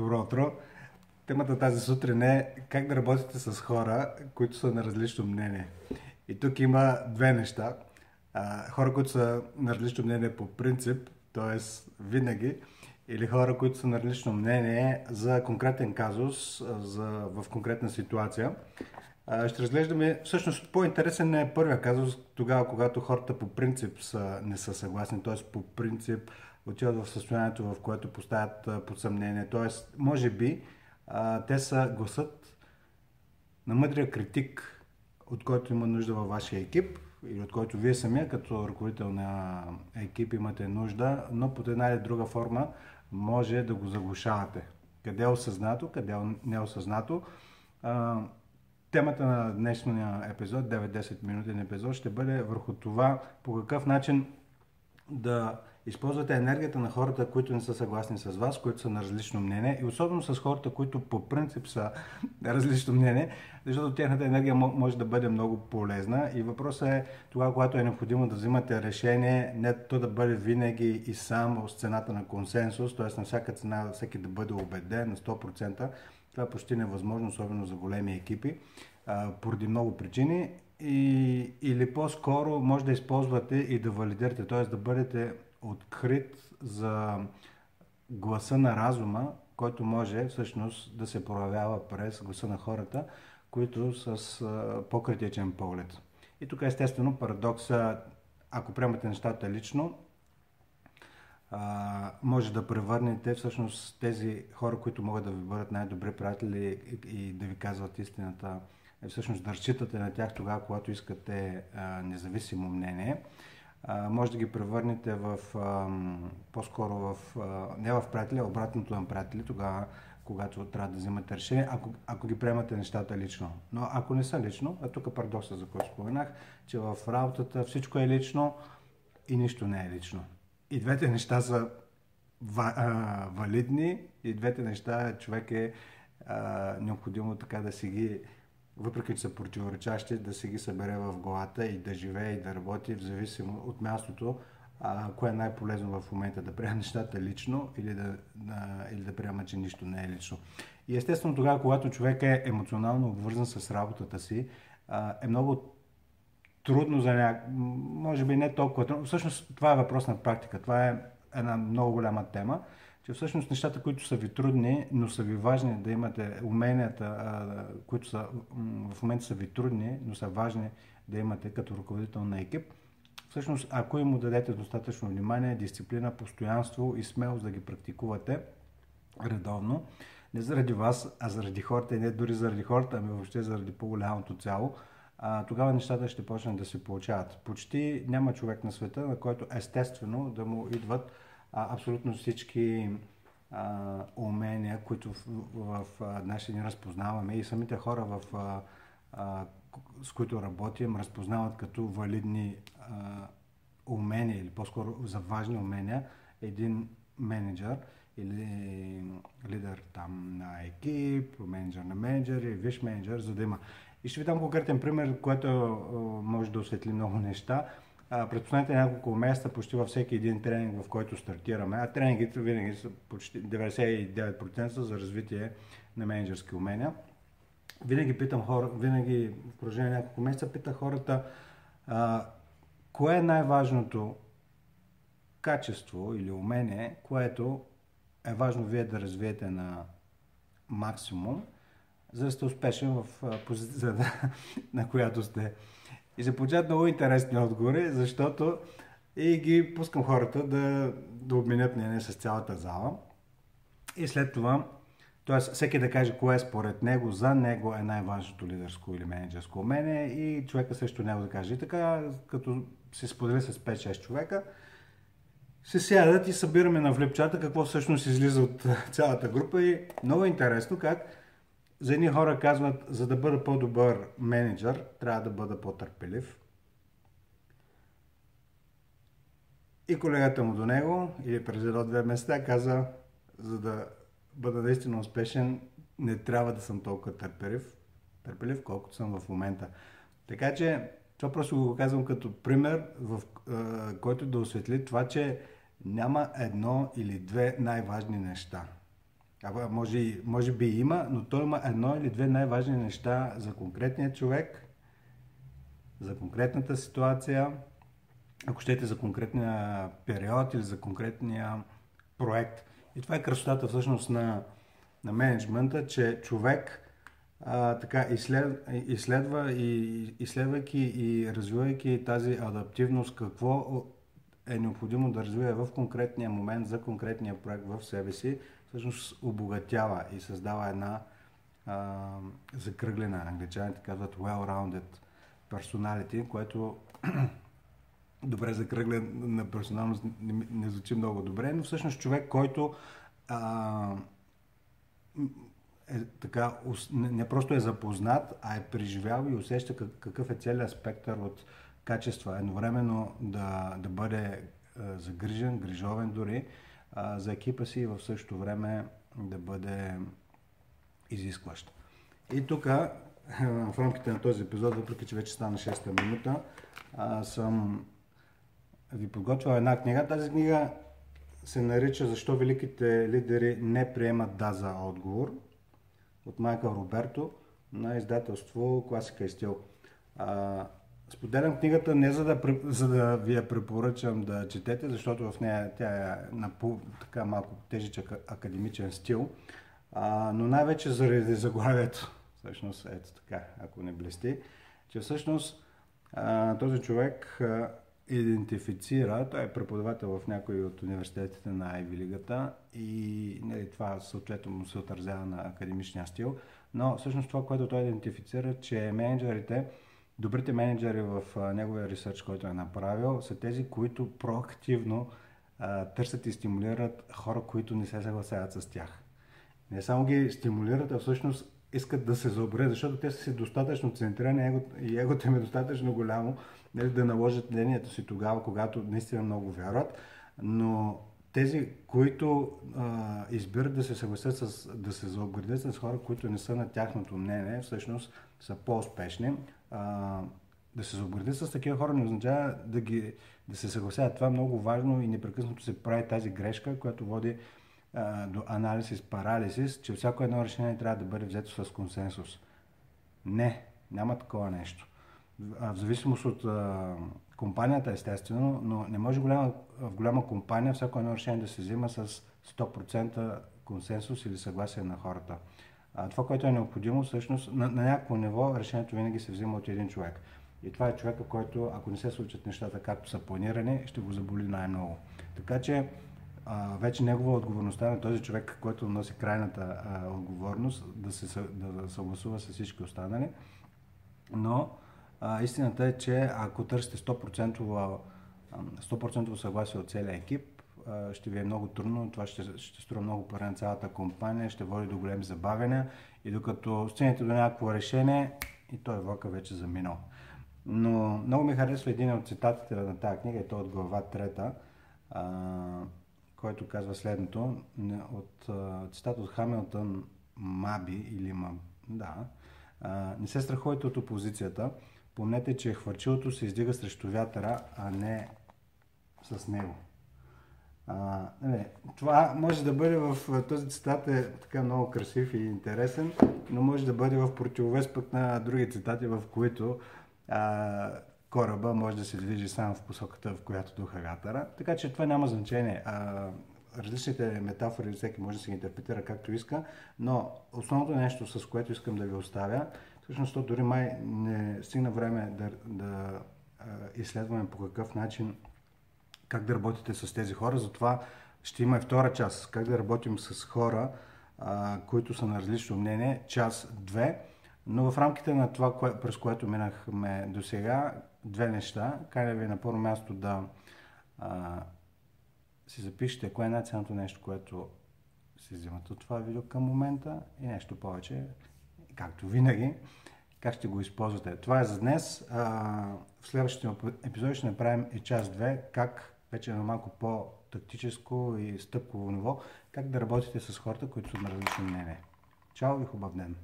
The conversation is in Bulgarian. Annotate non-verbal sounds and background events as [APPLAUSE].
Добро утро. Темата тази сутрин е как да работите с хора, които са на различно мнение. И тук има две неща. Хора, които са на различно мнение по принцип, т.е. винаги, или хора, които са на различно мнение за конкретен казус, за, в конкретна ситуация. Ще разглеждаме, всъщност по-интересен е първия казус, тогава, когато хората по принцип са, не са съгласни, т.е. по принцип отиват в състоянието, в което поставят под съмнение. Т.е. може би те са гласът на мъдрия критик, от който има нужда във вашия екип или от който вие самия като ръководител на екип имате нужда, но под една или друга форма може да го заглушавате. Къде е осъзнато, къде е неосъзнато. Темата на днешния епизод, 9-10 минутен епизод, ще бъде върху това по какъв начин да използвате енергията на хората, които не са съгласни с вас, които са на различно мнение и особено с хората, които по принцип са на различно мнение, защото тяхната енергия може да бъде много полезна и въпросът е тогава, когато е необходимо да взимате решение, не то да бъде винаги и само с цената на консенсус, т.е. на всяка цена всеки да бъде убеден на 100%, това е почти невъзможно, особено за големи екипи, поради много причини и, или по-скоро може да използвате и да валидирате, т.е. да бъдете открит за гласа на разума, който може всъщност да се проявява през гласа на хората, които с по-критичен поглед. И тук естествено парадокса, ако приемате нещата лично, а, може да превърнете всъщност тези хора, които могат да ви бъдат най-добри приятели и, и да ви казват истината, е всъщност да разчитате на тях тогава, когато искате а, независимо мнение може да ги превърнете в по-скоро в, не в приятели, а обратното на приятели, тогава, когато трябва да вземате решение, ако, ако ги приемате нещата лично. Но ако не са лично, а тук е парадокса, за който споменах, че в работата всичко е лично и нищо не е лично. И двете неща са ва, а, валидни, и двете неща човек е а, необходимо така да си ги въпреки че са противоречащи, да се ги събере в главата и да живее и да работи в зависимо от мястото, а, кое е най-полезно в момента, да приема нещата лично или да, да, или да приема, че нищо не е лично. И естествено тогава, когато човек е емоционално обвързан с работата си, а, е много трудно за някак, може би не толкова трудно, всъщност това е въпрос на практика, това е една много голяма тема че всъщност нещата, които са ви трудни, но са ви важни да имате уменията, които са, в момента са ви трудни, но са важни да имате като ръководител на екип, всъщност ако им дадете достатъчно внимание, дисциплина, постоянство и смелост да ги практикувате редовно, не заради вас, а заради хората и не дори заради хората, ами въобще заради по-голямото цяло, а, тогава нещата ще почнат да се получават. Почти няма човек на света, на който естествено да му идват а, абсолютно всички а, умения, които в, в, в нашия ни разпознаваме и самите хора, в, а, а, с които работим, разпознават като валидни а, умения или по-скоро за важни умения един менеджер или лидер там на екип, менеджер на менеджер или виш менеджер, за да има. И ще ви дам конкретен пример, който може да осветли много неща през последните няколко месеца почти във всеки един тренинг, в който стартираме, а тренингите винаги са почти 99% за развитие на менеджерски умения. Винаги питам хора, винаги в продължение няколко месеца питам хората, а, кое е най-важното качество или умение, което е важно вие да развиете на максимум, за да сте успешен в позицията, [LAUGHS] на която сте. И се много интересни отговори, защото и ги пускам хората да, да обменят мнение с цялата зала. И след това, т.е. всеки да каже кое е според него, за него е най-важното лидерско или менеджерско умение и човека също него да каже. И така, като се сподели с 5-6 човека, се сядат и събираме на влепчата какво всъщност излиза от [LAUGHS] цялата група и много интересно как за едни хора казват, за да бъда по-добър менеджер, трябва да бъда по-търпелив. И колегата му до него, или през едно-две места, каза, за да бъда наистина успешен, не трябва да съм толкова търпелив, търпелив колкото съм в момента. Така че, това просто го казвам като пример, в който да осветли това, че няма едно или две най-важни неща. А, може, може би има, но той има едно или две най-важни неща за конкретния човек, за конкретната ситуация, ако щете за конкретния период или за конкретния проект. И това е красотата всъщност на, на менеджмента, че човек а, така изслед, изследва и изследвайки и развивайки тази адаптивност, какво е необходимо да развие в конкретния момент за конкретния проект в себе си, всъщност обогатява и създава една а, закръглена, англичаните казват well-rounded personality, което [CLEARS THROAT] добре закръглен на персоналност не, не звучи много добре, но всъщност човек, който а, е, така, не просто е запознат, а е преживял и усеща какъв е целият спектър от качества. Едновременно да, да бъде загрижен, грижовен дори а, за екипа си и в същото време да бъде изискващ. И тук, в рамките на този епизод, въпреки че вече стана 6-та минута, а, съм ви подготвил една книга. Тази книга се нарича Защо великите лидери не приемат да за отговор от Майкъл Роберто на издателство Класика и стил. А, споделям книгата не за да, за да ви я препоръчам да четете, защото в нея тя е на така малко тежичък академичен стил, а, но най-вече заради заглавието. Всъщност, ето така, ако не блести, че всъщност а, този човек а, идентифицира, той е преподавател в някои от университетите на Айви Лигата и нали, това съответно му се отразява на академичния стил, но всъщност това, което той идентифицира, че менеджерите, добрите менеджери в неговия ресърч, който е направил, са тези, които проактивно а, търсят и стимулират хора, които не се съгласяват с тях. Не само ги стимулират, а всъщност искат да се заобрят, защото те са си достатъчно центрирани и егото им е достатъчно голямо, нали, да наложат мнението си тогава, когато наистина много вярват. Но тези, които а, избират да се съгласят с, да се заобградят с хора, които не са на тяхното мнение, всъщност са по-успешни. А, да се заобградят с такива хора не означава да, ги, да се съгласяват. Това е много важно и непрекъснато се прави тази грешка, която води а, до анализис, парализис, че всяко едно решение трябва да бъде взето с консенсус. Не, няма такова нещо в зависимост от а, компанията, естествено, но не може голяма, в голяма компания всяко едно решение да се взима с 100% консенсус или съгласие на хората. А, това, което е необходимо, всъщност, на, на някакво ниво решението винаги се взима от един човек. И това е човека, който, ако не се случат нещата както са планирани, ще го заболи най-много. Така че, а, вече негова отговорността на този човек, който носи крайната а, отговорност, да се да съгласува с всички останали. Но а, истината е, че ако търсите 100%, 100% съгласие от целия екип, ще ви е много трудно, това ще, ще струва много пари на цялата компания, ще води до големи забавения и докато стигнете до някакво решение, и той влака вече заминал. Но много ми харесва един от цитатите на тази книга, и то от глава трета, който казва следното, от цитат от Хамилтън Маби или Маб, да, не се страхувайте от опозицията, Помнете, че хвърчилото се издига срещу вятъра, а не с него. А, не, това може да бъде в този цитат е така много красив и интересен, но може да бъде в противовес пък на други цитати, в които а, кораба може да се движи само в посоката, в която духа вятъра. Така че това няма значение. А, различните метафори всеки може да се интерпретира както иска, но основното нещо, с което искам да ви оставя, Всъщност, то дори май не стигна време да, да изследваме по какъв начин как да работите с тези хора. Затова ще има и втора част. Как да работим с хора, а, които са на различно мнение. Час, две. Но в рамките на това, кое, през което минахме до сега, две неща. Каня ви на първо място да а, си запишете кое е най-ценното нещо, което си взимате от това видео към момента и нещо повече както винаги, как ще го използвате. Това е за днес. В следващия епизод ще направим и част 2, как вече на малко по-тактическо и стъпково ниво, как да работите с хората, които са на различно мнение. Чао и хубав ден!